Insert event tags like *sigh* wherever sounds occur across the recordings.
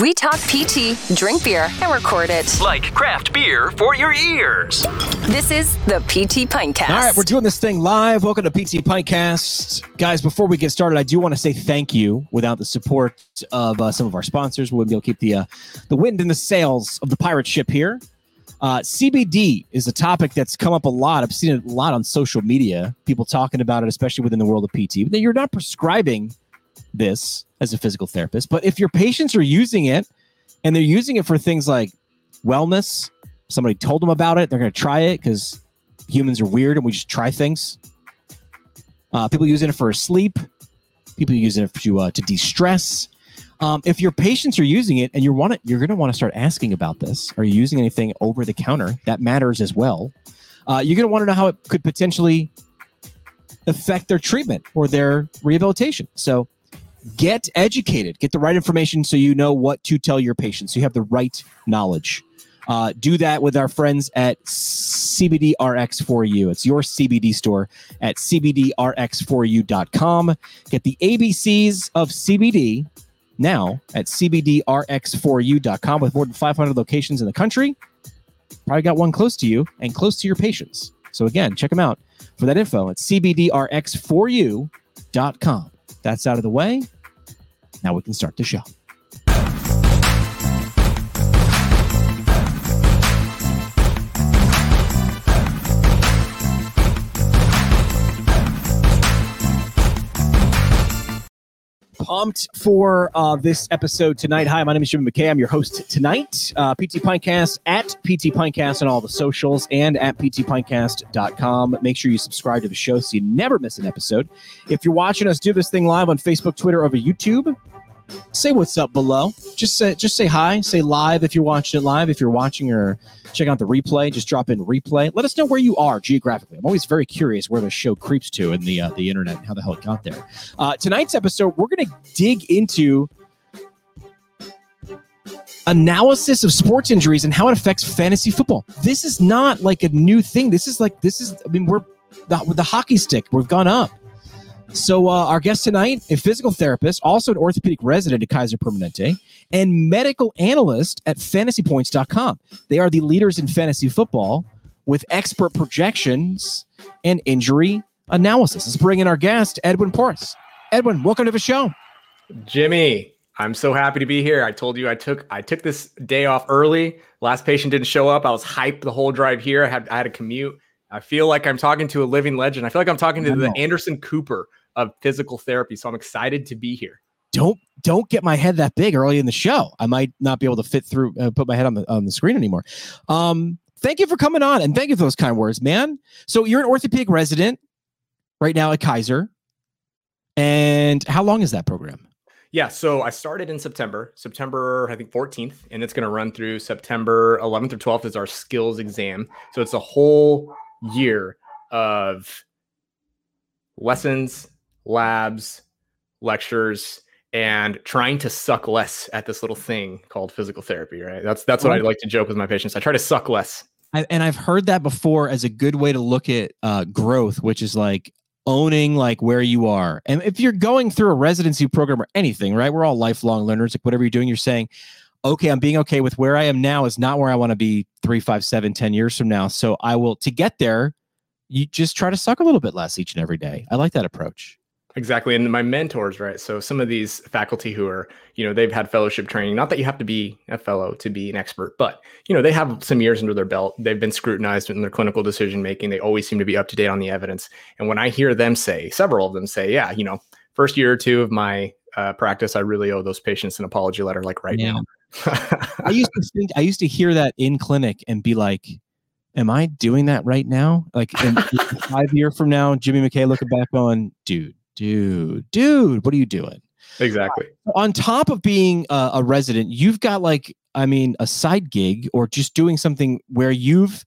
We talk PT, drink beer, and record it. Like craft beer for your ears. This is the PT Pintcast. All right, we're doing this thing live. Welcome to PT Pintcast. Guys, before we get started, I do want to say thank you. Without the support of uh, some of our sponsors, we wouldn't be able to keep the, uh, the wind in the sails of the pirate ship here. Uh, CBD is a topic that's come up a lot. I've seen it a lot on social media, people talking about it, especially within the world of PT. But you're not prescribing this as a physical therapist, but if your patients are using it and they're using it for things like wellness, somebody told them about it, they're going to try it because humans are weird and we just try things. Uh, people using it for sleep, people using it to uh, to de stress. Um, if your patients are using it and you want it, you're going to want to start asking about this. Are you using anything over the counter? That matters as well. Uh, you're going to want to know how it could potentially affect their treatment or their rehabilitation. So get educated, get the right information so you know what to tell your patients. So you have the right knowledge. Uh, do that with our friends at CBDRX4U. It's your CBD store at CBDRX4U.com. Get the ABCs of CBD now at CBDRX4U.com with more than 500 locations in the country. Probably got one close to you and close to your patients. So again, check them out for that info at CBDRX4U.com. That's out of the way. Now we can start the show. Pumped for uh, this episode tonight. Hi, my name is Jimmy McKay. I'm your host tonight. Uh, PT Pintcast at PT Pintcast on all the socials and at ptpintcast.com. Make sure you subscribe to the show so you never miss an episode. If you're watching us do this thing live on Facebook, Twitter, over YouTube, say what's up below. Just say just say hi. Say live if you're watching it live. If you're watching or checking out the replay, just drop in replay. Let us know where you are geographically. I'm always very curious where the show creeps to in the uh, the internet and how the hell it got there. Uh, tonight's episode, we're to dig into analysis of sports injuries and how it affects fantasy football. This is not like a new thing. This is like this is. I mean, we're the, the hockey stick. We've gone up. So, uh, our guest tonight, a physical therapist, also an orthopedic resident at Kaiser Permanente, and medical analyst at fantasypoints.com. They are the leaders in fantasy football with expert projections and injury analysis. Let's bring in our guest, Edwin Porras. Edwin, welcome to the show. Jimmy, I'm so happy to be here. I told you I took I took this day off early. Last patient didn't show up. I was hyped the whole drive here. I had I had a commute. I feel like I'm talking to a living legend. I feel like I'm talking to the Anderson Cooper of physical therapy. So I'm excited to be here. Don't don't get my head that big early in the show. I might not be able to fit through, uh, put my head on the on the screen anymore. Um, thank you for coming on and thank you for those kind words, man. So you're an orthopedic resident right now at Kaiser, and how long is that program? Yeah, so I started in September, September I think 14th, and it's going to run through September 11th or 12th is our skills exam. So it's a whole year of lessons, labs, lectures, and trying to suck less at this little thing called physical therapy, right? That's that's what I like to joke with my patients. I try to suck less. I, and I've heard that before as a good way to look at uh, growth, which is like owning like where you are. And if you're going through a residency program or anything, right? We're all lifelong learners. Like whatever you're doing, you're saying, okay, I'm being okay with where I am now is not where I want to be three, five, seven, ten years from now. So I will to get there you just try to suck a little bit less each and every day. I like that approach. Exactly. And my mentors, right? So some of these faculty who are, you know, they've had fellowship training, not that you have to be a fellow to be an expert, but, you know, they have some years under their belt. They've been scrutinized in their clinical decision making. They always seem to be up to date on the evidence. And when I hear them say, several of them say, yeah, you know, first year or two of my uh, practice, I really owe those patients an apology letter like right yeah. now. I used to think, I used to hear that in clinic and be like, am I doing that right now? Like *laughs* five year from now, Jimmy McKay looking back on, dude, dude, dude, what are you doing? Exactly. Uh, on top of being a resident, you've got like, I mean, a side gig or just doing something where you've,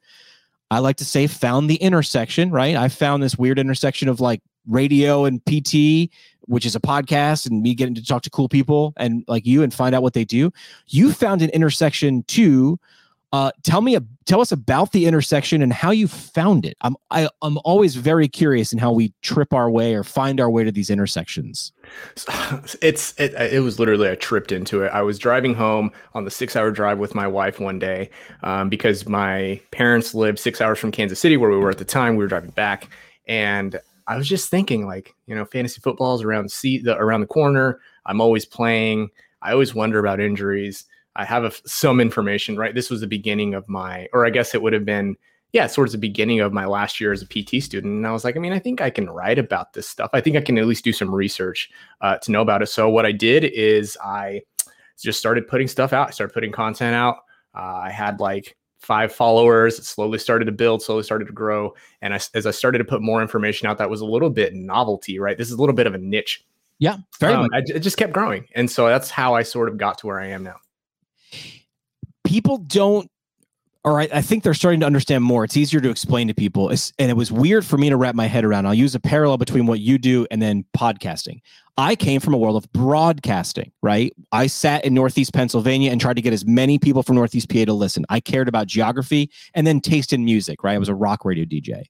I like to say, found the intersection, right? I found this weird intersection of like radio and PT, which is a podcast, and me getting to talk to cool people and like you and find out what they do. You found an intersection too Uh, tell me, a, tell us about the intersection and how you found it. I'm I, I'm always very curious in how we trip our way or find our way to these intersections. *sighs* It's it, it was literally I tripped into it. I was driving home on the six hour drive with my wife one day um, because my parents lived six hours from Kansas City where we were at the time. We were driving back, and I was just thinking like you know fantasy football is around the seat the, around the corner. I'm always playing. I always wonder about injuries. I have a, some information, right? This was the beginning of my, or I guess it would have been, yeah, sort of the beginning of my last year as a PT student. And I was like, I mean, I think I can write about this stuff. I think I can at least do some research uh, to know about it. So what I did is I just started putting stuff out. I started putting content out. Uh, I had like five followers. It slowly started to build, slowly started to grow. And I, as I started to put more information out, that was a little bit novelty, right? This is a little bit of a niche. Yeah, very um, I, it just kept growing. And so that's how I sort of got to where I am now people don't or I, I, think they're starting to understand more. It's easier to explain to people. It's, and it was weird for me to wrap my head around. I'll use a parallel between what you do and then podcasting. I came from a world of broadcasting, right? I sat in Northeast Pennsylvania and tried to get as many people from Northeast PA to listen. I cared about geography and then taste in music, right? I was a rock radio DJ.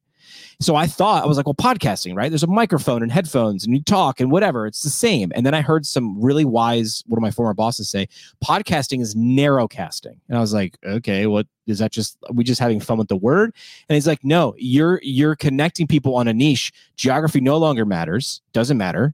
So I thought I was like, well, podcasting, right? There's a microphone and headphones and you talk and whatever. It's the same. And then I heard some really wise, one of my former bosses say, podcasting is narrowcasting. And I was like, okay, what is that just we just having fun with the word? And he's like, no, you're you're connecting people on a niche. Geography no longer matters, doesn't matter.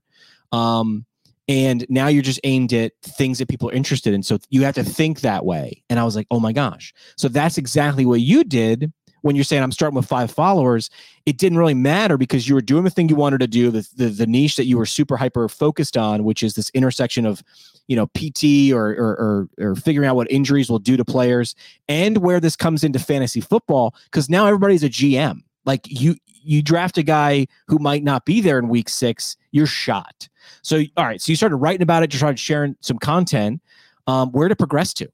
Um, and now you're just aimed at things that people are interested in. So you have to think that way. And I was like, oh my gosh. So that's exactly what you did when you're saying I'm starting with five followers, it didn't really matter because you were doing the thing you wanted to do, the, the, the niche that you were super hyper focused on, which is this intersection of, you know, PT or, or, or, or figuring out what injuries will do to players and where this comes into fantasy football. Cause now everybody's a GM. Like you, you draft a guy who might not be there in week six, you're shot. So, all right. So you started writing about it, you started sharing some content. Um, where to progress to?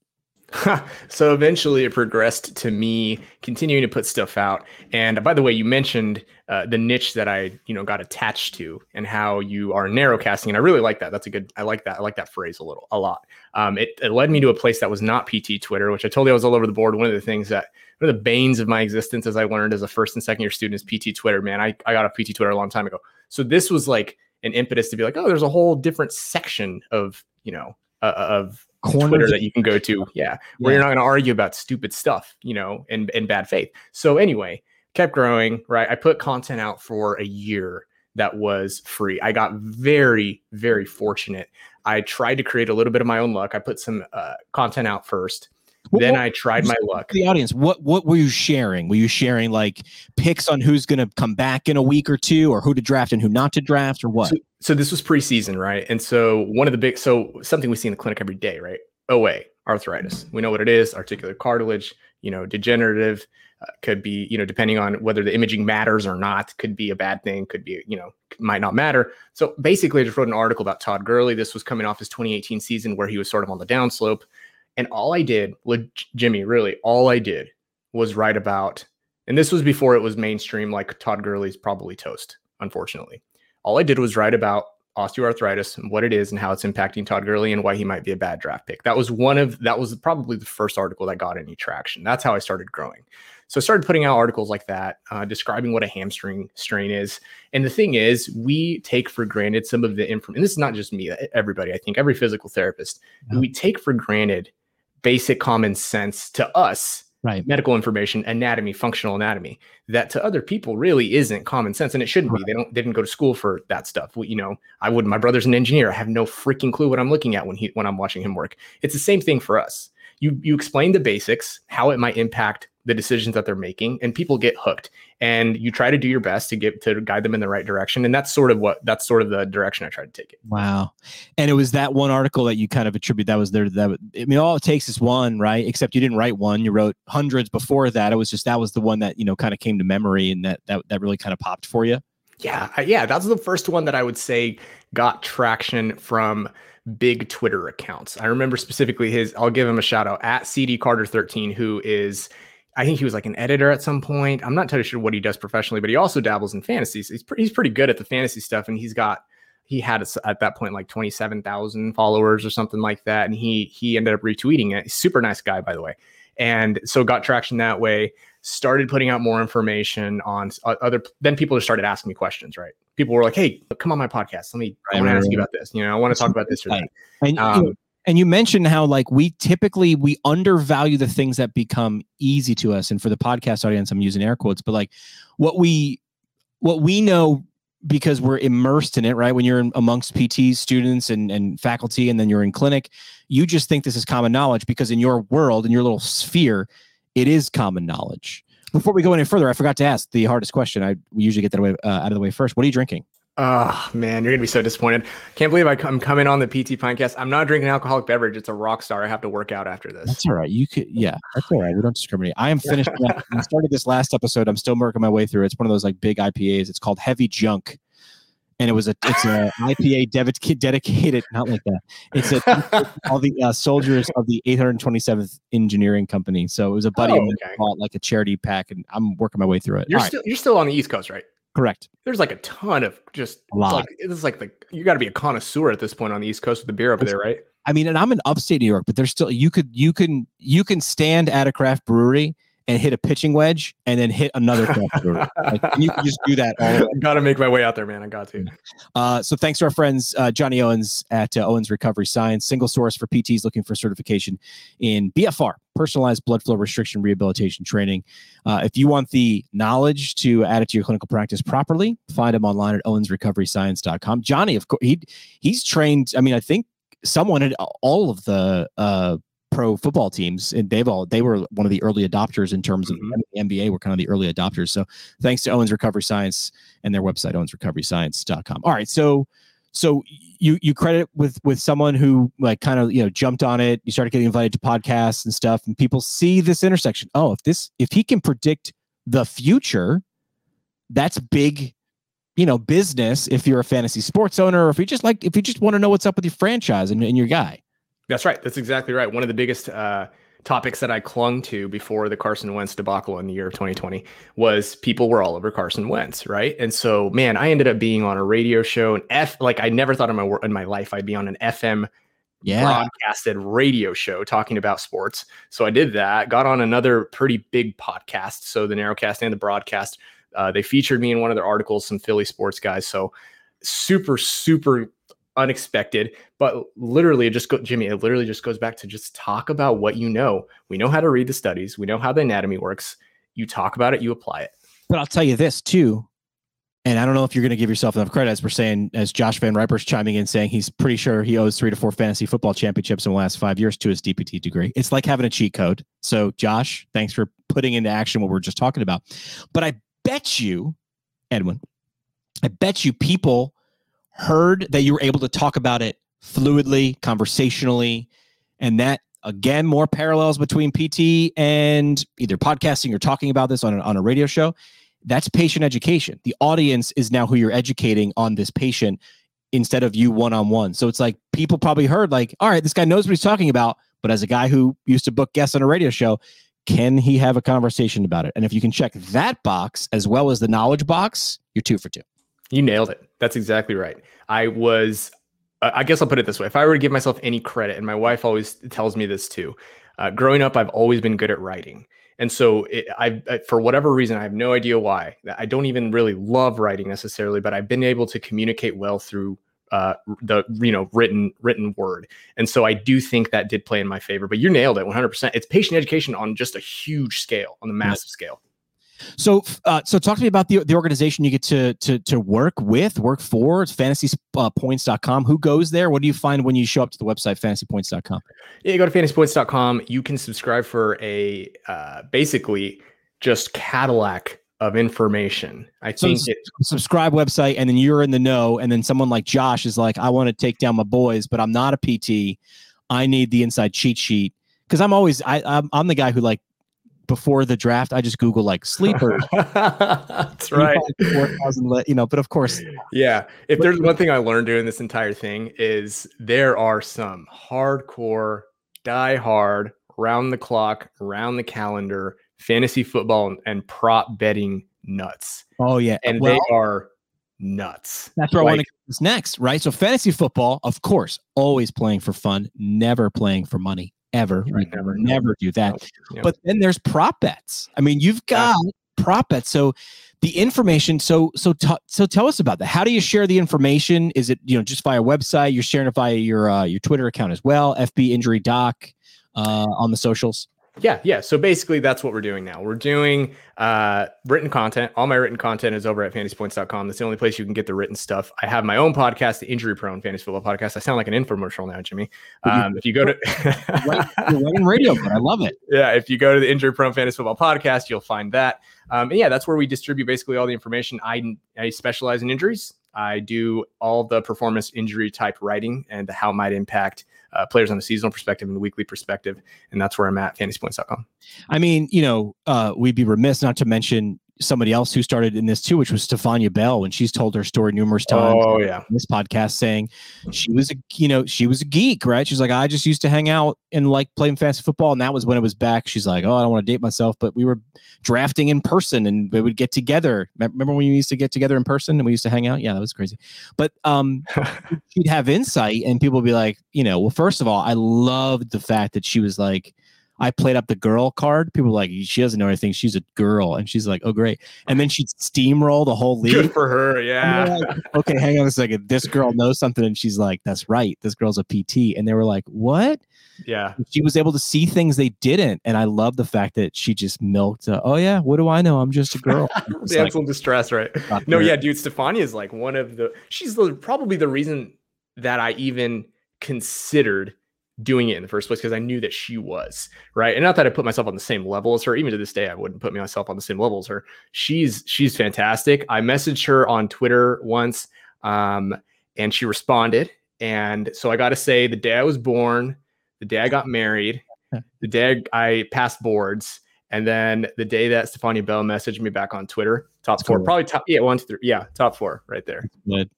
*laughs* so eventually it progressed to me continuing to put stuff out. And by the way, you mentioned uh, the niche that I, you know, got attached to and how you are narrowcasting. And I really like that. That's a good, I like that. I like that phrase a little, a lot. Um, it, it led me to a place that was not PT Twitter, which I told you I was all over the board. One of the things that, one of the banes of my existence, as I learned as a first and second year student, is PT Twitter. Man, I, I got a PT Twitter a long time ago. So this was like an impetus to be like, oh, there's a whole different section of, you know, uh, of corner Twitter that you can go to. Yeah. Where yeah. you're not going to argue about stupid stuff, you know, in, in bad faith. So anyway, kept growing, right? I put content out for a year that was free. I got very, very fortunate. I tried to create a little bit of my own luck. I put some uh, content out first then I tried my luck. The audience, what what were you sharing? Were you sharing like picks on who's going to come back in a week or two, or who to draft and who not to draft, or what? So, so this was preseason, right? And so one of the big, so something we see in the clinic every day, right? OA, arthritis. We know what it is: articular cartilage. You know, degenerative uh, could be, you know, depending on whether the imaging matters or not, could be a bad thing, could be, you know, might not matter. So basically, I just wrote an article about Todd Gurley. This was coming off his 2018 season where he was sort of on the downslope. And all I did, with Jimmy, really, all I did was write about, and this was before it was mainstream, like Todd Gurley's probably toast, unfortunately. All I did was write about osteoarthritis and what it is and how it's impacting Todd Gurley and why he might be a bad draft pick. That was one of that was probably the first article that got any traction. That's how I started growing. So I started putting out articles like that, uh, describing what a hamstring strain is. And the thing is, we take for granted some of the information. And this is not just me; everybody. I think every physical therapist, yeah. we take for granted basic common sense to us right. medical information anatomy functional anatomy that to other people really isn't common sense and it shouldn't right. be they don't they didn't go to school for that stuff. We, you know i would my brother's an engineer. I have no freaking clue what i'm looking at when he when i'm watching him work. It's the same thing for us. You you explain the basics how it might impact the decisions that they're making and people get hooked and you try to do your best to get to guide them in the right direction and that's sort of what that's sort of the direction i try to take it. Wow. And it was that one article that you kind of attribute that was there that i mean all it takes is one right? Except you didn't write one you wrote hundreds before that. It was just that was the one that you know kind of came to memory and that that, that really kind of popped for you. Yeah yeah that's the first one that i would say got traction from big Twitter accounts. I remember specifically his, I'll give him a shout out at CD Carter 13, who is I think he was like an editor at some point. I'm not totally sure what he does professionally, but he also dabbles in fantasies. He's pretty, he's pretty good at the fantasy stuff, and he's got he had at that point like 27,000 followers or something like that, and he he ended up retweeting it. Super nice guy, by the way. and so got traction that way. Started putting out more information on other. Then people just started asking me questions. Right? People were like, "Hey, come on my podcast. Let me. I want to ask you about this. You know, I want to talk about this or that." And, Um, and you mentioned how like we typically we undervalue the things that become easy to us. And for the podcast audience, I'm using air quotes, but like what we what we know because we're immersed in it, right? When you're amongst PTs, students, and and faculty, and then you're in clinic, you just think this is common knowledge because in your world, in your little sphere, it is common knowledge. Before we go any further, I forgot to ask the hardest question. I we usually get that away, uh, out of the way first. What are you drinking? Oh man, you're gonna be so disappointed. Can't believe I, am coming on the PT podcast. I'm not drinking alcoholic beverage. It's a rock star. I have to work out after this. That's all right. You could, yeah, that's all right. We don't discriminate. I am finished. *laughs* I started this last episode. I'm still working my way through. It. It's one of those like big IPAs. It's called Heavy Junk, and it was a it's a *laughs* IPA dev- dedicated, not like that. It's a all the uh, soldiers of the 827th Engineering Company. So it was a buddy Oh, of mine okay. bought like a charity pack, and I'm working my way through it. You're All right, still you're still on the East Coast, right? Correct. There's like a ton of just A lot. Like this is like the you got to be a connoisseur at this point on the East Coast with the beer over there, right? I mean, and I'm in upstate New York, but there's still you could you can you can stand at a craft brewery and hit a pitching wedge and then hit another craft brewery. Like, you can just do that all *laughs* got to make my way out there, man. I got to. Uh, so thanks to our friends uh, Johnny Owens at uh, Owens Recovery Science, single source for PTs looking for certification in BFR, personalized blood flow restriction rehabilitation training. Uh, if you want the knowledge to add it to your clinical practice properly, find him online at owensrecoveryscience.com. Johnny, of course, he he's trained. I mean, I think someone at all of the uh, pro football teams, and they've all they were one of the early adopters in terms of Mhm. the NBA. Were kind of the early adopters. So thanks to Owens Recovery Science and their website owensrecoveryscience.com. All right, so so you you credit with with someone who like kind of you know jumped on it. You started getting invited to podcasts and stuff, and people see this intersection. Oh, if this if he can predict the future, that's big. You know, business. If you're a fantasy sports owner, or if you just like, if you just want to know what's up with your franchise and, and your guy, That's right. That's exactly right. One of the biggest uh, topics that I clung to before the Carson Wentz debacle in the year of 2020 was people were all over Carson Wentz, right? And so, man, I ended up being on a radio show, an F. Like I never thought in my in my life I'd be on an FM yeah, broadcasted radio show talking about sports. So I did that. Got on another pretty big podcast. So the Narrowcast and the broadcast. Uh, they featured me in one of their articles. Some Philly sports guys. So super, super unexpected. But literally, it just go, Jimmy. It literally just goes back to just talk about what you know. We know how to read the studies. We know how the anatomy works. You talk about it. You apply it. But I'll tell you this too, and I don't know if you're going to give yourself enough credit as we're saying, as Josh Van Riper's chiming in saying he's pretty sure he owes three to four fantasy football championships in the last five years to his DPT degree. It's like having a cheat code. So, Josh, thanks for putting into action what we we're just talking about. But I bet you, Edwin, I bet you people heard that you were able to talk about it fluidly, conversationally, and that again more parallels between PT and either podcasting or talking about this on a, on a radio show. That's patient education. The audience is now who you're educating on this patient instead of you one on one. So it's like people probably heard like, all right, this guy knows what he's talking about, but as a guy who used to book guests on a radio show, can he have a conversation about it? And if you can check that box as well as the knowledge box, you're two for two. You nailed it. That's exactly right. I was, uh, I guess I'll put it this way. If I were to give myself any credit, and my wife always tells me this too, uh, growing up, I've always been good at writing. And so it, I, I, for whatever reason, I have no idea why. I don't even really love writing necessarily, but I've been able to communicate well through uh, the you know written written word. And so I do think that did play in my favor. But you nailed it 100%. It's patient education on just a huge scale, on the massive scale. So, uh, so talk to me about the, the organization you get to, to, to work with, work for. It's fantasypoints.com. Who goes there? What do you find when you show up to the website, fantasypoints.com? Yeah, you go to fantasypoints.com. You can subscribe for a uh, basically just Cadillac of information. I So think it, Subscribe website, and then you're in the know. And then someone like Josh is like, I want to take down my boys, but I'm not a PT. I need the inside cheat sheet because I'm always I I'm, I'm the guy who like before the draft I just Google like sleeper. *laughs* that's right. 4,000 you know, but of course, Yeah. If there's one thing I learned during this entire thing is there are some hardcore, die hard, round the clock, round the calendar fantasy football and, prop betting nuts. oh yeah, And well, they are nuts. That's where I want to Like- get next, right? So fantasy football, of course, always playing for fun, never playing for money. Ever. Right, never, never, do that. Yeah. But then there's prop bets. I mean, you've got prop bets. So the information. So so t- so tell us about that. How do you share the information? Is it you know just via website? You're sharing it via your uh, your Twitter account as well. FB Injury Doc uh, on the socials. Yeah, yeah. So basically, that's what we're doing now. We're doing uh, written content. All my written content is over at fantasypoints.com. That's the only place you can get the written stuff. I have my own podcast, the Injury Prone Fantasy Football Podcast. I sound like an infomercial now, Jimmy. Um, if you go to *laughs* Right, radio, but I love it. yeah, if you go to the Injury Prone Fantasy Football Podcast, you'll find that. Um, and yeah, that's where we distribute basically all the information. I I specialize in injuries. I do all the performance injury type writing and how it might impact uh, players on a seasonal perspective and weekly perspective. And that's where I'm at, fantasypoints.com. I mean, you know, uh, we'd be remiss not to mention somebody else who started in this too, which was Stephania Bell, when she's told her story numerous times. Oh, yeah. this podcast saying she was a you know she was a geek right she's like i just used to hang out and like playing fantasy football and that was when it was back she's like oh i don't want to date myself but we were drafting in person and we would get together remember when we used to get together in person and we used to hang out yeah that was crazy but um *laughs* she'd have insight and people would be like you know well first of all i loved the fact that she was like I played up the girl card. People were like, she doesn't know anything. She's a girl. And she's like, oh, great. And then she'd steamroll the whole league. Good for her. Yeah. like, okay, hang on a second. This girl knows something, and she's like, "That's right. This girl's a PT." And they were like, "What?" Yeah. She was able to see things they didn't, and I love the fact that she just milked. Uh, oh yeah, what do I know? I'm just a girl. *laughs* Damsel in distress, right? *laughs* No, yeah, dude. Stephania is like one of the. She's the, probably the reason that I even considered doing it in the first place because I knew that she was right, and not that I put myself on the same level as her. Even to this day, I wouldn't put myself on the same level as her. She's she's fantastic. I messaged her on Twitter once, um, and she responded. And so I got to say, the day I was born, the day I got married, the day I passed boards, and then the day that Stephania Bell messaged me back on Twitter, top That's four, cool. probably top, yeah, one, two, three, yeah, top four right there. But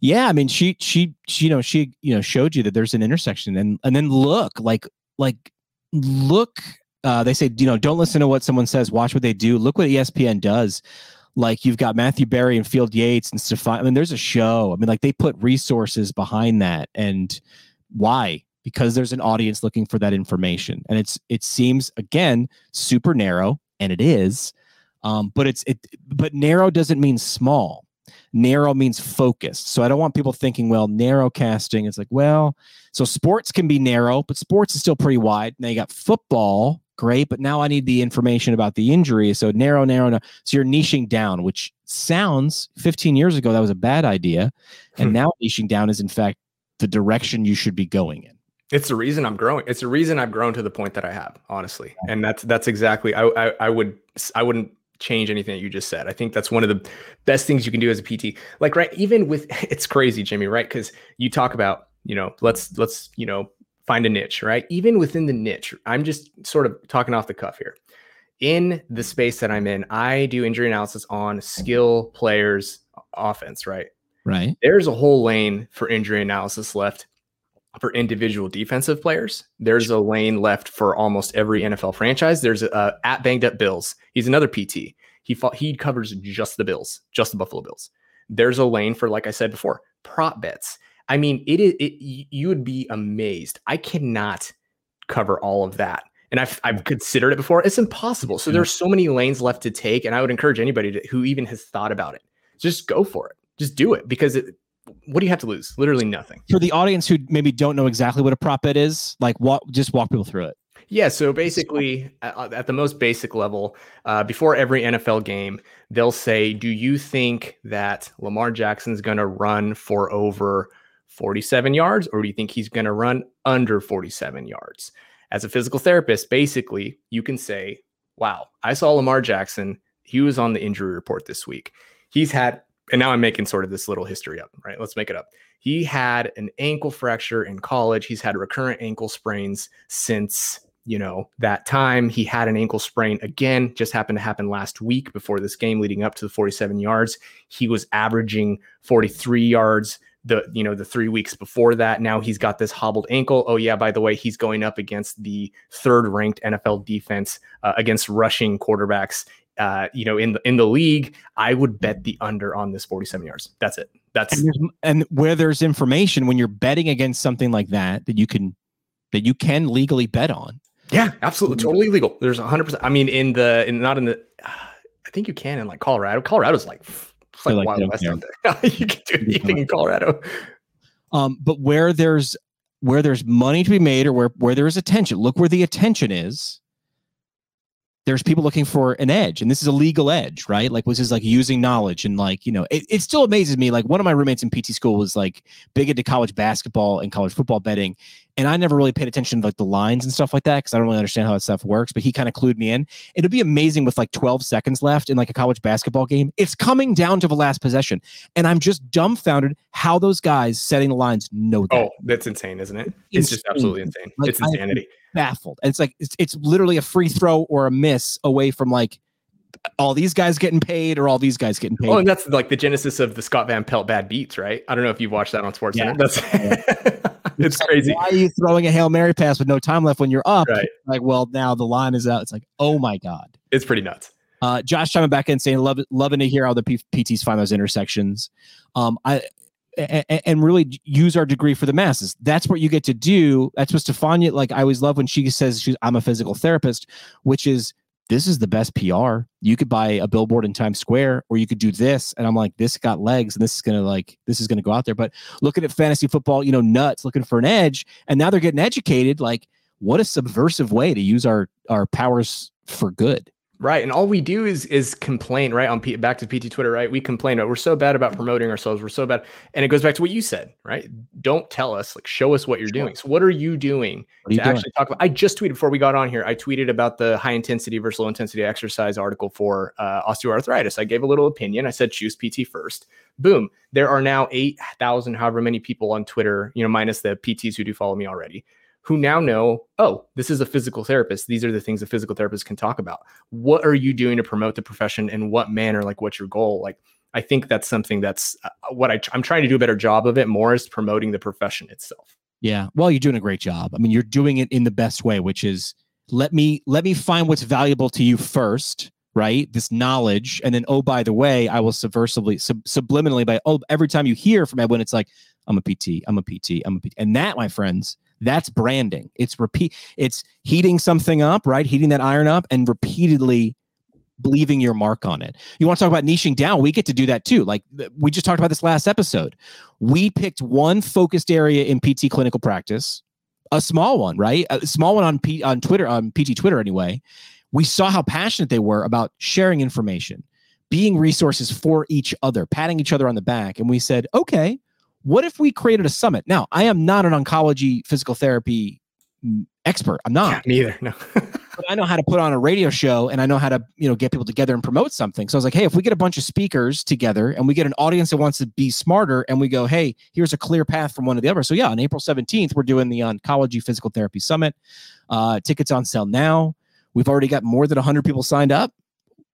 yeah, I mean, she, she, she, you know, she, you know, showed you that there's an intersection, and and then look, like, like, look. Uh, they say, you know, don't listen to what someone says. Watch what they do. Look what ESPN does. Like you've got Matthew Berry and Field Yates and Stefan. I mean, there's a show. I mean, like they put resources behind that, and why? Because there's an audience looking for that information, and it's it seems again super narrow, and it is. Um, but it's it, but narrow doesn't mean small narrow means focused. So I don't want people thinking, well, narrow casting. It's like, well, so sports can be narrow, but sports is still pretty wide. Now you got football, great, but now I need the information about the injury. So narrow, narrow, narrow. So you're niching down, which sounds 15 years ago that was a bad idea, and Hmm. now niching down is in fact the direction you should be going in. It's the reason I'm growing. It's the reason I've grown to the point that I have, honestly. And that's that's exactly. I I, I would I wouldn't change anything that you just said. I think that's one of the best things you can do as a PT. Like right, even with *laughs* it's crazy, Jimmy. Right, because you talk about you know let's let's you know find a niche. Right, even within the niche, I'm just sort of talking off the cuff here. In the space that I'm in, I do injury analysis on skill players offense. Right, Right. there's a whole lane for injury analysis left for individual defensive players. There's a lane left for almost every NFL franchise. There's a uh, at banged up Bills. He's another PT. He fought, he covers just the Bills, just the Buffalo Bills. There's a lane for, like I said before, prop bets. I mean, it is. It, you would be amazed. I cannot cover all of that, and I've I've considered it before. It's impossible. So there's so many lanes left to take, and I would encourage anybody to, who even has thought about it, just go for it. Just do it because it. What do you have to lose? Literally nothing. For the audience who maybe don't know exactly what a prop bet is, like walk just walk people through it. Yeah, so basically, at, at the most basic level, uh, before every NFL game, they'll say, "Do you think that Lamar Jackson's going to run for over 47 yards, or do you think he's going to run under 47 yards?" As a physical therapist, basically, you can say, "Wow, I saw Lamar Jackson. He was on the injury report this week. He's had." And now I'm making sort of this little history up, right? Let's make it up. He had an ankle fracture in college. He's had recurrent ankle sprains since you know that time he had an ankle sprain again just happened to happen last week before this game leading up to the 47 yards he was averaging 43 yards the you know the 3 weeks before that now he's got this hobbled ankle oh yeah by the way he's going up against the third ranked NFL defense uh, against rushing quarterbacks uh, you know in the in the league i would bet the under on this 47 yards that's it that's and, and where there's information when you're betting against something like that that you can that you can legally bet on. Yeah, absolutely, totally legal. There's 100. percent I mean, in the in not in the, uh, I think you can in like Colorado. Colorado's like it's like, like, Wild West out there. *laughs* you can do anything in Colorado. Um, but where there's where there's money to be made or where where there is attention, look where the attention is. There's people looking for an edge, and this is a legal edge, right? Like, this is like using knowledge, and like, you know, it, it still amazes me. Like, one of my roommates in PT school was like big into college basketball and college football betting, and I never really paid attention to like the lines and stuff like that because I don't really understand how that stuff works. But he kind of clued me in. It'd be amazing with like 12 seconds left in like a college basketball game. It's coming down to the last possession, and I'm just dumbfounded how those guys setting the lines know that. Oh, that's insane, isn't it? It's just absolutely insane. Like, it's insanity. Baffled. And it's like it's, it's literally a free throw or a miss away from like all these guys getting paid or all these guys getting paid. Oh, and that's like the genesis of the Scott Van Pelt bad beats, right? I don't know if you've watched that on Sports Yeah. Center. That's *laughs* it's crazy. Why are you throwing a hail mary pass with no time left when you're up? Right. Like, well, now the line is out. It's like, oh my god. It's pretty nuts. Uh, Josh chiming back in saying, love loving to hear how the P- PTs find those intersections. Um, I and really use our degree for the masses. That's what you get to do. That's what Stephania like. I always love when she says she's I'm a physical therapist, which is this is the best PR. You could buy a billboard in Times Square, or you could do this, and I'm like, this got legs, and this is gonna like this is gonna go out there. But looking at fantasy football, you know, nuts looking for an edge, and now they're getting educated. Like, what a subversive way to use our our powers for good. Right. And all we do is is complain, right? On P- back to PT Twitter, right? We complain about we're so bad about promoting ourselves. We're so bad. And it goes back to what you said, right? Don't tell us, like show us what you're doing. So what are you doing are you to doing? actually talk about? I just tweeted before we got on here. I tweeted about the high intensity versus low intensity exercise article for uh, osteoarthritis. I gave a little opinion. I said choose PT first. Boom. There are now 8,000, however many people on Twitter, you know, minus the PTs who do follow me already, who now know, oh, this is a physical therapist. These are the things a physical therapist can talk about. What are you doing to promote the profession in what manner? Like, what's your goal? Like, I think that's something that's uh, what I, I'm trying to do a better job of it more is promoting the profession itself. Yeah. Well, you're doing a great job. I mean, you're doing it in the best way, which is let me let me find what's valuable to you first, right? This knowledge, and then oh, by the way, I will subversively, sub, subliminally, by oh, every time you hear from Edwin, it's like I'm a PT, I'm a PT, I'm a PT, and that, my friends, that's branding. It's repeat. It's heating something up, right? Heating that iron up, and repeatedly leaving your mark on it. You want to talk about niching down? We get to do that too. Like we just talked about this last episode. We picked one focused area in PT clinical practice, a small one, right? A small one on P- on Twitter, on PT Twitter anyway. We saw how passionate they were about sharing information, being resources for each other, patting each other on the back, and we said, okay, what if we created a summit? Now, I am not an oncology physical therapy mm, expert. I'm not Me either. No. *laughs* but I know how to put on a radio show and I know how to, you know, get people together and promote something. So I was like, hey, if we get a bunch of speakers together and we get an audience that wants to be smarter and we go, hey, here's a clear path from one to the other. So yeah, on April 17th, we're doing the Oncology Physical Therapy Summit. Uh, tickets on sale now. We've already got more than 100 people signed up.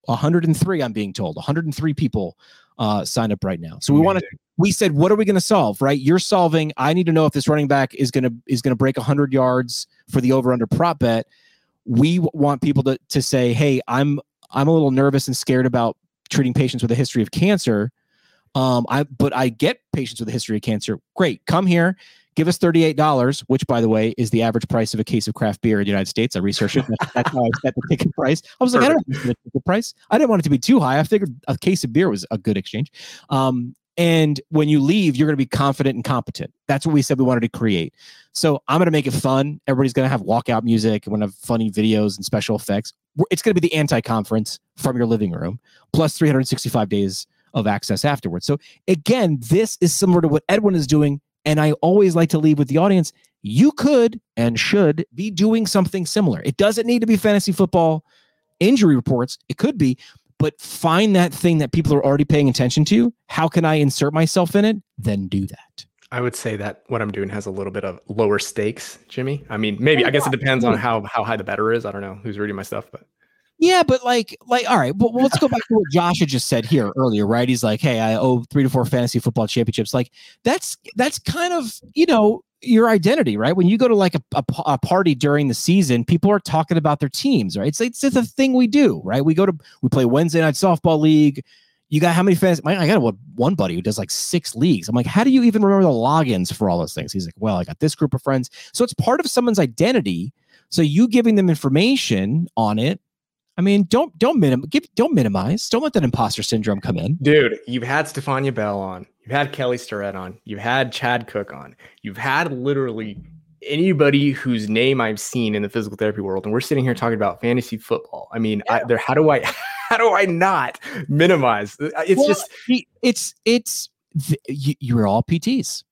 103, I'm being told. 103 people uh, signed up right now. So we want to we said what are we going to solve? Right? You're solving i need to know if this running back is going to is going to break 100 yards for the over under prop bet. We want people to to say hey i'm i'm a little nervous and scared about treating patients with a history of cancer um i but i get patients with a history of cancer great come here give us $38 which by the way is the average price of a case of craft beer in the united states i researched it that's, that's how i set the ticket price i was like i don't want the ticket price i didn't want it to be too high i figured a case of beer was a good exchange um and when you leave, you're going to be confident and competent. That's what we said we wanted to create. So I'm going to make it fun. Everybody's going to have walkout music. We're going to have funny videos and special effects. It's going to be the anti-conference from your living room, plus 365 days of access afterwards. So again, this is similar to what Edwin is doing. And I always like to leave with the audience. You could and should be doing something similar. It doesn't need to be fantasy football injury reports. It could be, but find that thing that people are already paying attention to. How can I insert myself in it? Then do that. I would say that what I'm doing has a little bit of lower stakes, Jimmy. I mean, maybe I guess it depends on hmm. how how high the better is. I don't know who's reading my stuff, but Yeah, but like, like, all right. Well, let's go back to what Josh had just said here earlier, right? He's like, "Hey, I owe three to four fantasy football championships." Like, that's that's kind of you know your identity, right? When you go to like a, a, a party during the season, people are talking about their teams, right? It's it's, it's a thing we do, right? We go to we play Wednesday night softball league. You got how many fans? I got one buddy who does like six leagues. I'm like, how do you even remember the logins for all those things? He's like, well, I got this group of friends. So it's part of someone's identity. So you giving them information on it. I mean, don't don't minim give don't minimize. Don't let that imposter syndrome come in. Dude, you've had Stephania Bell on. You've had Kelly Starrett on. You've had Chad Cook on. You've had literally anybody whose name I've seen in the physical therapy world, and we're sitting here talking about fantasy football. I mean, yeah. I, there, how do I, *laughs* how do I not minimize? Uh, it's well, just, it's, it's, you, you're all PTs.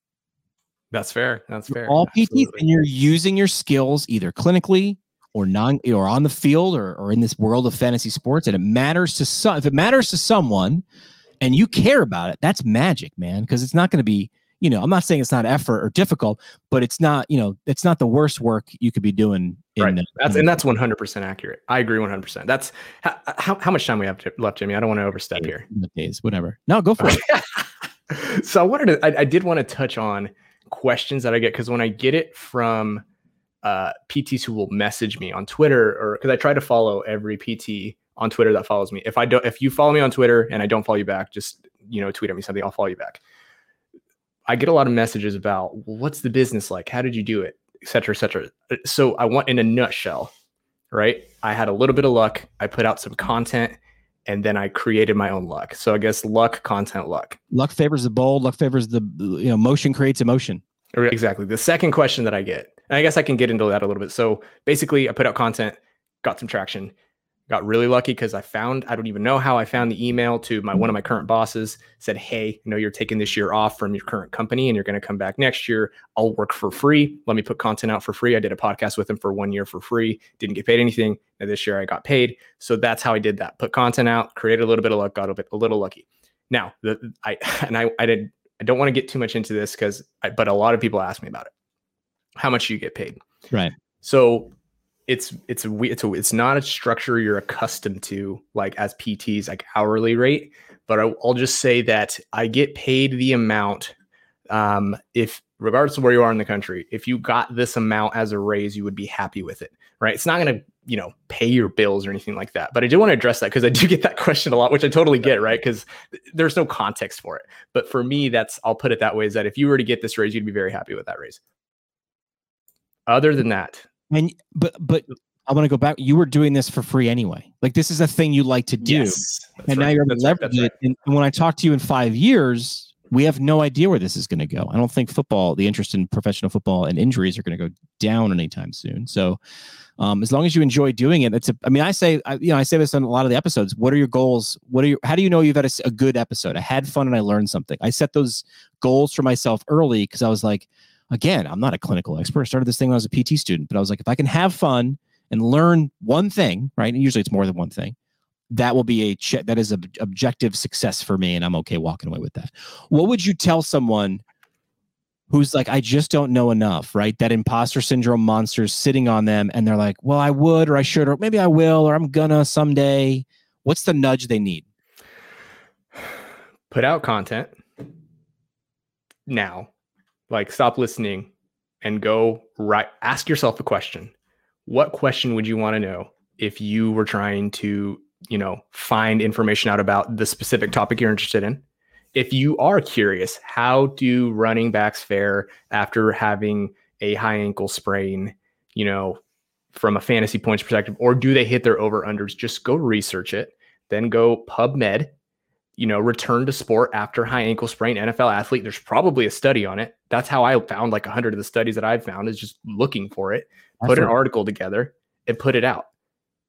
That's fair. That's fair. You're all Absolutely. PTs, and you're using your skills either clinically or non, or on the field, or, or in this world of fantasy sports, and it matters to some. If it matters to someone, and you care about it, that's magic, man. Because it's not going to be you know, I'm not saying it's not effort or difficult, but it's not, you know, it's not the worst work you could be doing. right. The, that's and that's 100% accurate. I agree 100%. That's how, how, how much time we have left, Jimmy. I don't want to overstep here. Days, whatever. No, go for it. *laughs* so I wanted to, I, I did want to touch on questions that I get because when I get it from uh, PTs who will message me on Twitter or because I try to follow every PT on Twitter that follows me. If I don't, if you follow me on Twitter and I don't follow you back, just you know, tweet at me something. I'll follow you back. I get a lot of messages about well, what's the business like? How did you do it? Et cetera, et cetera. Uh, so I want in a nutshell, right? I had a little bit of luck. I put out some content and then I created my own luck. So I guess luck, content, luck. Luck favors the bold. Luck favors the you know motion creates emotion. Exactly. The second question that I get, and I guess I can get into that a little bit. So basically, I put out content, got some traction, got really lucky because I found I don't even know how I found the email to my one of my current bosses said, "Hey, I know you're taking this year off from your current company and you're going to come back next year. I'll work for free. Let me put content out for free." I did a podcast with him for 1 year for free. Didn't get paid anything. And this year I got paid. So that's how I did that. Put content out, created a little bit of luck, got a bit a little lucky. Now, the I *laughs* and I I did I don't want to get too much into this cuz but a lot of people ask me about it. How much you get paid? Right. So it's it's a it's a it's not a structure you're accustomed to like as PTs like hourly rate, but I, will just say that I get paid the amount um, if regardless of where you are in the country, if you got this amount as a raise, you would be happy with it, right? It's not going to you know pay your bills or anything like that, but I do want to address that because I do get that *laughs* question a lot, which I totally get, right? Because there's no context for it. But for me, that's I'll put it that way: is that if you were to get this raise, you'd be very happy with that raise. Other than that, and but but I want to go back. You were doing this for free anyway. Like this is a thing you like to do, yes, and right. now you're leveraging right. it. And when I talk to you in five years, we have no idea where this is going to go. I don't think football, the interest in professional football and injuries are going to go down anytime soon. So, um, as long as you enjoy doing it, it's a. I mean, I say, I, you know, I say this on a lot of the episodes. What are your goals? What are your? How do you know you've had a, a good episode? I had fun and I learned something. I set those goals for myself early because I was like, again, I'm not a clinical expert. I started this thing when I was a PT student, but I was like, if I can have fun and learn one thing, right? And usually it's more than one thing. That will be a. That is a objective success for me, and I'm okay walking away with that. What would you tell someone who's like, I just don't know enough, right? That imposter syndrome monster's sitting on them, and they're like, well, I would, or I should, or maybe I will, or I'm gonna someday. What's the nudge they need? *sighs* Put out content now like stop listening and go right ask yourself a question. What question would you want to know if you were trying to you know find information out about the specific topic you're interested in? If you are curious how do running backs fare after having a high ankle sprain you know from a fantasy points perspective or do they hit their over unders just go research it then go pubmed you know, return to sport after high ankle sprain NFL athlete. There's probably a study on it. That's how I found like a hundred of the studies that I've found is just looking for it, That's put an article together and put it out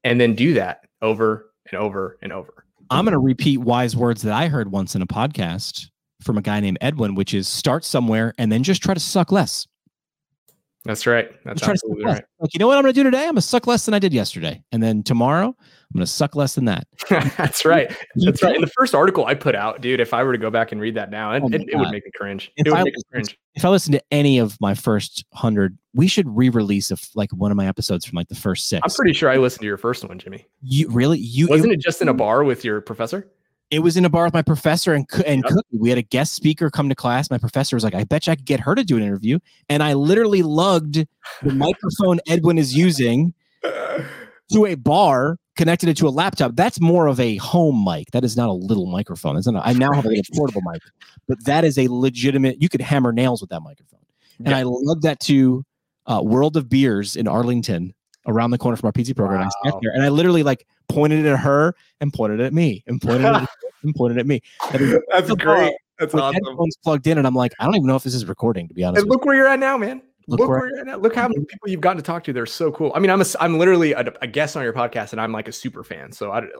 and then do that over and over and over. I'm going to repeat wise words that I heard once in a podcast from a guy named Edwin, which is start somewhere and then just try to suck less. That's right. That's absolutely right. Like, you know what I'm going to do today? I'm going to suck less than I did yesterday. And then tomorrow, I'm going to suck less than that. *laughs* That's right. That's right. In the first article I put out, dude, if I were to go back and read that now, it, oh it, it would make me cringe. If it would I, make me cringe. If I listen to any of my first hundred, we should re-release of like one of my episodes from like the first six. I'm pretty sure I listened to your first one, Jimmy. You really? You wasn't it, it just in a bar with your professor? It was in a bar with my professor and and yep. Cookie. We had a guest speaker come to class. My professor was like, "I bet you I could get her to do an interview." And I literally lugged the microphone *laughs* Edwin is using *laughs* to a bar connected it to a laptop. That's more of a home mic. That is not a little microphone. It's not. I now have a portable mic, but that is a legitimate. You could hammer nails with that microphone. And I lugged that to uh, World of Beers in Arlington, around the corner from our PT program. I sat there and I literally like pointed it at her and pointed at me and pointed at, *laughs* and pointed at me. That's great. That's awesome. headphones plugged in, and I'm like, I don't even know if this is recording. To be honest, And look where you're at now, man. Look Look, where- where, you're at now. Look how many mm-hmm. people you've gotten to talk to. They're so cool. I mean, I'm a, I'm literally a, a guest on your podcast, and I'm like a super fan. So I don't,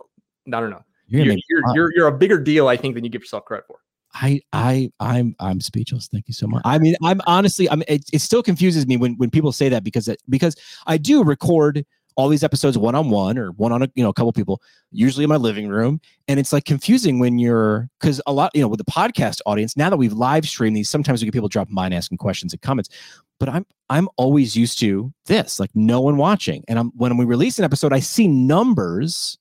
I don't know. you. You're You're, you're, you're, you're a bigger deal, I think, than you give yourself credit for. I I I'm I'm speechless. Thank you so much. I mean, I'm honestly, I'm. It, it still confuses me when when people say that because it, because I do record all these episodes one on one or one on a you know a couple people usually in my living room and it's like confusing when you're because a lot you know with the podcast audience now that we've live streamed these sometimes we get people by and asking questions and comments but i'm i'm always used to this like no one watching and i'm when we release an episode i see numbers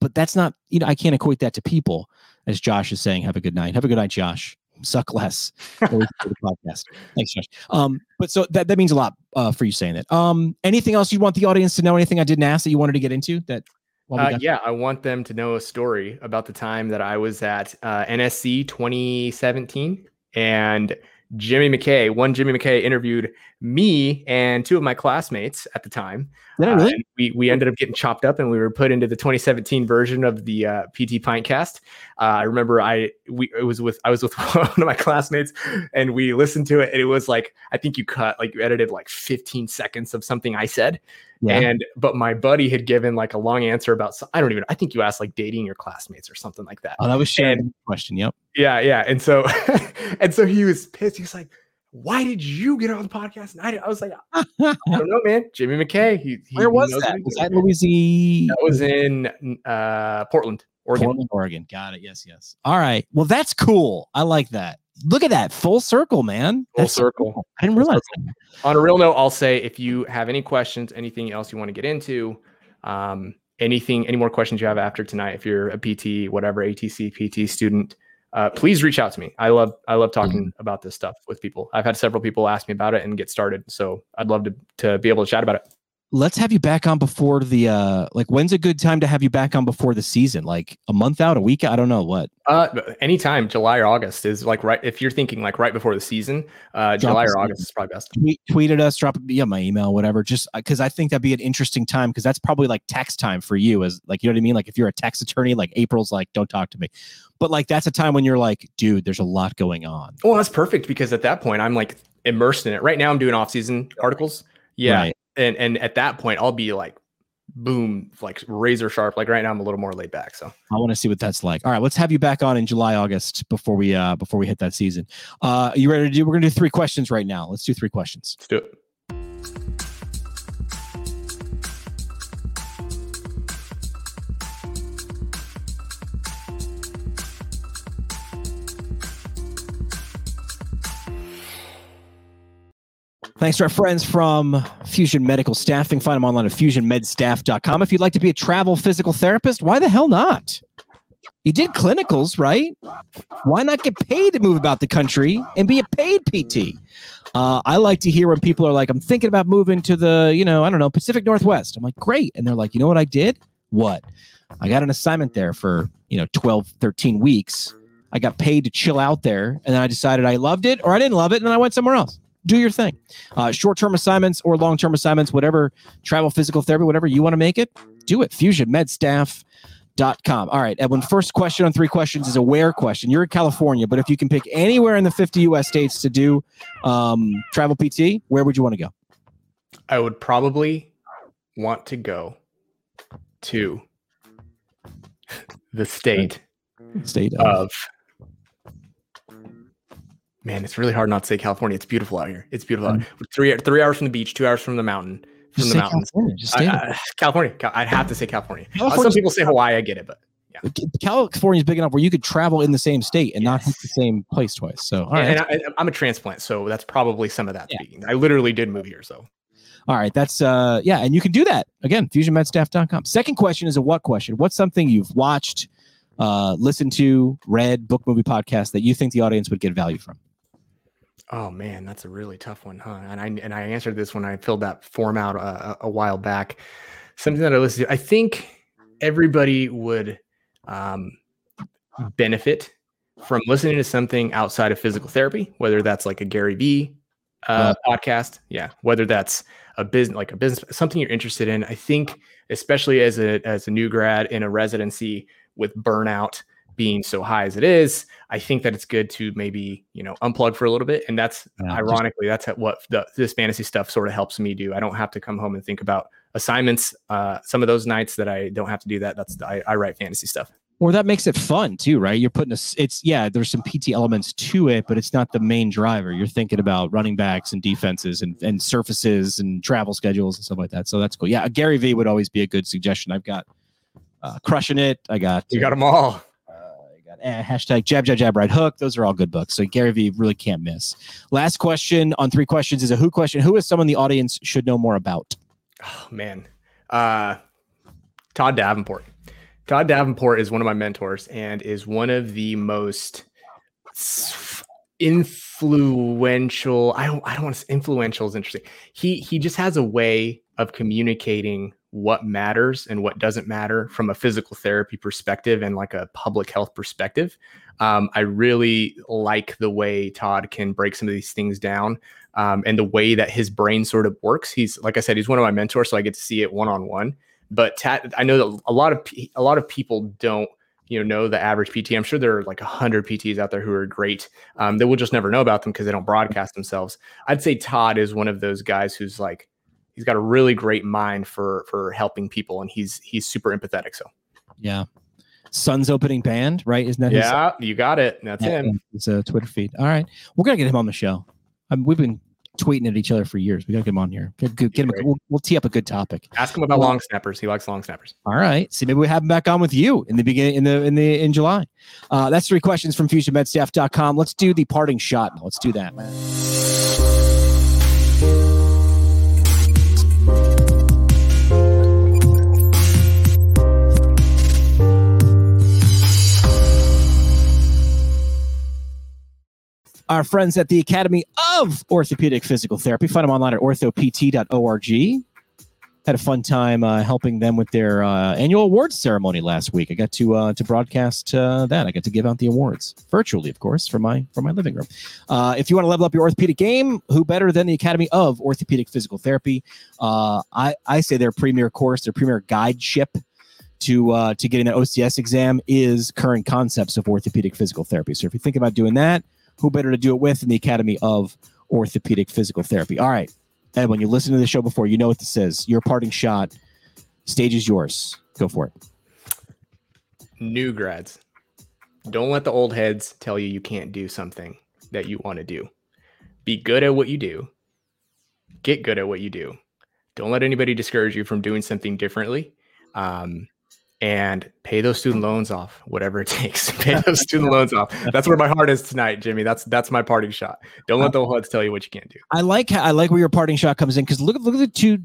but that's not you know i can't equate that to people as josh is saying have a good night. Have a good night josh. Suck less. *laughs* The podcast. Thanks josh. Um but so that, that means a lot uh, for you saying that. Um anything else you want the audience to know? Anything i didn't ask that you wanted to get into that Uh, yeah, I want them to know a story about the time that I was at uh, NSC 2017 and Jimmy McKay. One Jimmy McKay interviewed me and two of my classmates at the time. Did I Uh, really? we we ended up getting chopped up and we were put into the 2017 version of the uh, PT Pintcast. Uh, I remember I we it was with I was with *laughs* one of my classmates and we listened to it and it was like I think you cut like you edited like 15 seconds of something I said yeah and but my buddy had given like a long answer about so- I don't even I think you asked like dating your classmates or something like that. oh that was Sharon's question yep Yeah, yeah. And so *laughs* and so he was pissed. He was like, "Why did you get on the podcast?" And I, did-" I was like, "I *laughs* don't know, man. Jimmy McKay. He, he where was that was that louisiana That was in uh, Portland, Oregon. Portland, Oregon. Got it. Yes, yes. All right. Well, that's cool. I like that. Look at that full circle, man. Full That's circle. cool. I didn't realize. that. On a real note, I'll say if you have any questions, anything else you want to get into, um, anything, any more questions you have after tonight, if you're a PT, whatever, ATC, PT student, uh, please reach out to me. I love, I love talking about this stuff with people. I've had several people ask me about it and get started. So I'd love to, to be able to chat about it. Let's have you back on before the uh like when's a good time to have you back on before the season? Like a month out, a week? I don't know what. Uh, anytime July or August is like right. If you're thinking like right before the season, uh, Drop July or August is probably best. Tweet, tweet at us, drop yeah, my email, whatever. Just because I think that'd be an interesting time because that's probably like tax time for you as like you know what I mean? Like if you're a tax attorney, like April's like, don't talk to me. But like that's a time when you're like, dude, there's a lot going on. Well, that's perfect because at that point I'm like immersed in it. Right now I'm doing off season articles. Yeah. Right. And and at that point I'll be like boom, like razor sharp. Like right now I'm a little more laid back. So I want to see what that's like. All right, let's have you back on in July, August before we uh before we hit that season. Uh you ready to do we're gonna do three questions right now. Let's do three questions. let's do it. Thanks to our friends from Fusion Medical Staffing. Find them online at fusionmedstaff.com. If you'd like to be a travel physical therapist, why the hell not? You did clinicals, right? Why not get paid to move about the country and be a paid PT? Uh, I like to hear when people are like, I'm thinking about moving to the, you know, I don't know, Pacific Northwest. I'm like, great. And they're like, you know what I did? What? I got an assignment there for, you know, 12, 13 weeks. I got paid to chill out there. And then I decided I loved it or I didn't love it. And then I went somewhere else do your thing. Uh, Short term assignments or long term assignments, whatever travel, physical therapy, whatever you want to make it, do it. FusionMedStaff.com. All right, Edwin, first question on three questions is a where question. You're in California, but if you can pick anywhere in the 50 US states to do um, travel PT, where would you want to go? I would probably want to go to *laughs* the state State of. of man, it's really hard not to say California. It's beautiful out here. It's beautiful. out here. Three three hours from the beach, two hours from the mountain. From Just the say mountains. California. Just I-. I- *laughs* California. I'd have to say California. Uh, some people say Hawaii. I get it, but California is big enough where you could travel in the same state and not hit the same place twice. So, all right. and I, I'm a transplant, so that's probably some of that Yeah. speaking. I literally did move here, so All right, that's uh yeah, and you can do that. Again, fusionmedstaff.com. Second question is a what question? What's something you've watched, uh, listened to, read, book, movie, podcast that you think the audience would get value from? Oh man, that's a really tough one, huh? And I and I answered this when I filled that form out uh, a, a while back. Something that I listened to. I think everybody would um, benefit from listening to something outside of physical therapy, whether that's like a Gary Vee uh, podcast, yeah, whether that's a business like a business something you're interested in. I think especially as a as a new grad in a residency with burnout being so high as it is, I think that it's good to maybe you know unplug for a little bit, and that's yeah, ironically just, that's what the, this fantasy stuff sort of helps me do. I don't have to come home and think about assignments. Uh, some of those nights that I don't have to do that, that's I, I write fantasy stuff. Or that makes it fun too, right? You're putting a, it's yeah, there's some PT elements to it, but it's not the main driver. You're thinking about running backs and defenses and, and surfaces and travel schedules and stuff like that. So that's cool. Yeah, Gary Vee would always be a good suggestion. I've got uh, crushing it. I got you got them all. Uh, hashtag jab jab jab right hook. Those are all good books. So Gary Vee really can't miss. Last question on three questions is a who question. Who is someone the audience should know more about? Oh man, uh, Todd Davenport. Todd Davenport is one of my mentors and is one of the most influential. I don't. I don't want to. Say, influential is interesting. He he just has a way of communicating what matters and what doesn't matter from a physical therapy perspective and like a public health perspective. Um, I really like the way Todd can break some of these things down um, and the way that his brain sort of works. He's like I said, he's one of my mentors, so I get to see it one on one. But I know that a lot of a lot of people don't you know know the average PT. I'm sure there are like a hundred PTs out there who are great. Um, that we'll just never know about them because they don't broadcast themselves. I'd say Todd is one of those guys who's like he's got a really great mind for for helping people, and he's he's super empathetic. So yeah, Sun's opening band, right? Isn't that yeah? His, you got it. That's yeah, him. It's a Twitter feed. All right, we're gonna get him on the show. Um, we've been tweeting at each other for years. We gotta get him on here. Get, get, get him. We'll, we'll, tee up a good topic. Ask him about well, long snappers. He likes long snappers. All right. See, maybe we have him back on with you in the beginning in the in the in July. Uh, that's three questions from fusionmedstaff.com. Let's do the parting shot. Let's do that. Our friends at the Academy of Orthopedic Physical Therapy. Find them online at orthopt.org. Had a fun time uh, helping them with their uh, annual awards ceremony last week. I got to uh, to broadcast uh, that. I got to give out the awards virtually, of course, from my from my living room. Uh, if you want to level up your orthopedic game, who better than the Academy of Orthopedic Physical Therapy? Uh, I I say their premier course, their premier guide ship to uh, to getting that OCS exam is current concepts of orthopedic physical therapy. So if you think about doing that, who better to do it with than the Academy of Orthopedic Physical Therapy? All right, Ed, when you listen to the show before, you know what this is. Your parting shot. Stage is yours. Go for it. New grads, don't let the old heads tell you you can't do something that you want to do. Be good at what you do. Get good at what you do. Don't let anybody discourage you from doing something differently. Um, and pay those student loans off, whatever it *laughs* takes. pay those student *laughs* loans off. That's where my heart is tonight, Jimmy. That's that's my parting shot. Don't let uh, the HUDs tell you what you can't do. I like how, I like where your parting shot comes in because look at look at the two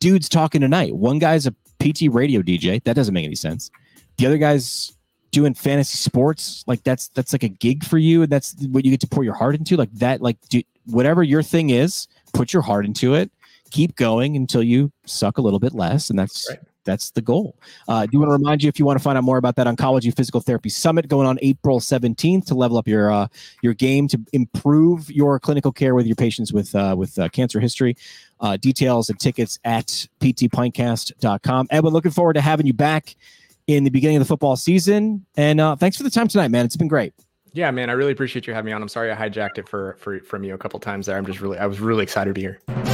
dudes talking tonight. One guy's a PT radio DJ. That doesn't make any sense. The other guy's doing fantasy sports. Like that's that's like a gig for you, and that's what you get to pour your heart into. Like that, like do, whatever your thing is, put your heart into it. Keep going until you suck a little bit less, and that's right that's the goal. Uh, I do want to remind you if you want to find out more about that Oncology Physical Therapy Summit going on April 17th to level up your uh, your game to improve your clinical care with your patients with uh, with uh, cancer history. Uh, details and tickets at ptpintcast.com. Edwin, looking forward to having you back in the beginning of the football season. And uh, thanks for the time tonight, man. It's been great. Yeah, man, I really appreciate you having me on. I'm sorry I hijacked it for, for from you a couple times there. I'm just really I was really excited to be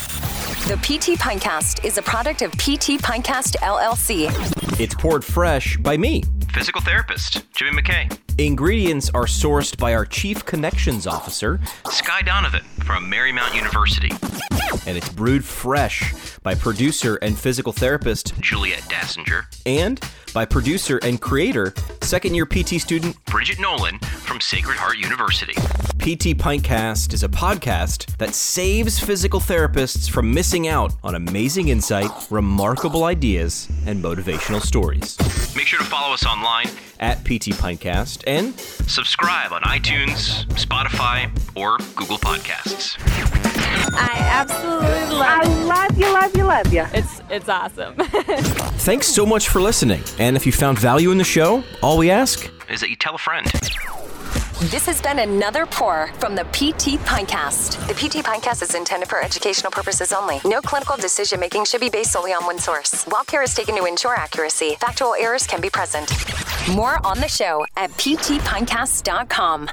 The PT Pintcast is a product of PT Pintcast LLC. It's poured fresh by me. Physical therapist Jimmy McKay. Ingredients are sourced by our Chief Connections Officer, Sky Donovan from Marymount University. And it's brewed fresh by producer and physical therapist, Juliet Dassinger. and by producer and creator, second year PT student. Bridget Nolan from Sacred Heart University. PT Pintcast is a podcast that saves physical therapists from missing out on amazing insight, remarkable ideas, and motivational stories. Make sure to follow us online, At PT Pintcast and subscribe on iTunes, Spotify, or Google Podcasts. I absolutely love I it. love you, love you, love you. It's it's awesome. *laughs* thanks so much for listening. And if you found value in the show, all we ask Is that you tell a friend. This has been another pour from the PT Pintcast. The PT Pintcast is intended for educational purposes only. No clinical decision making should be based solely on one source. While care is taken to ensure accuracy, factual errors can be present. More on the show at ptpintcast.com.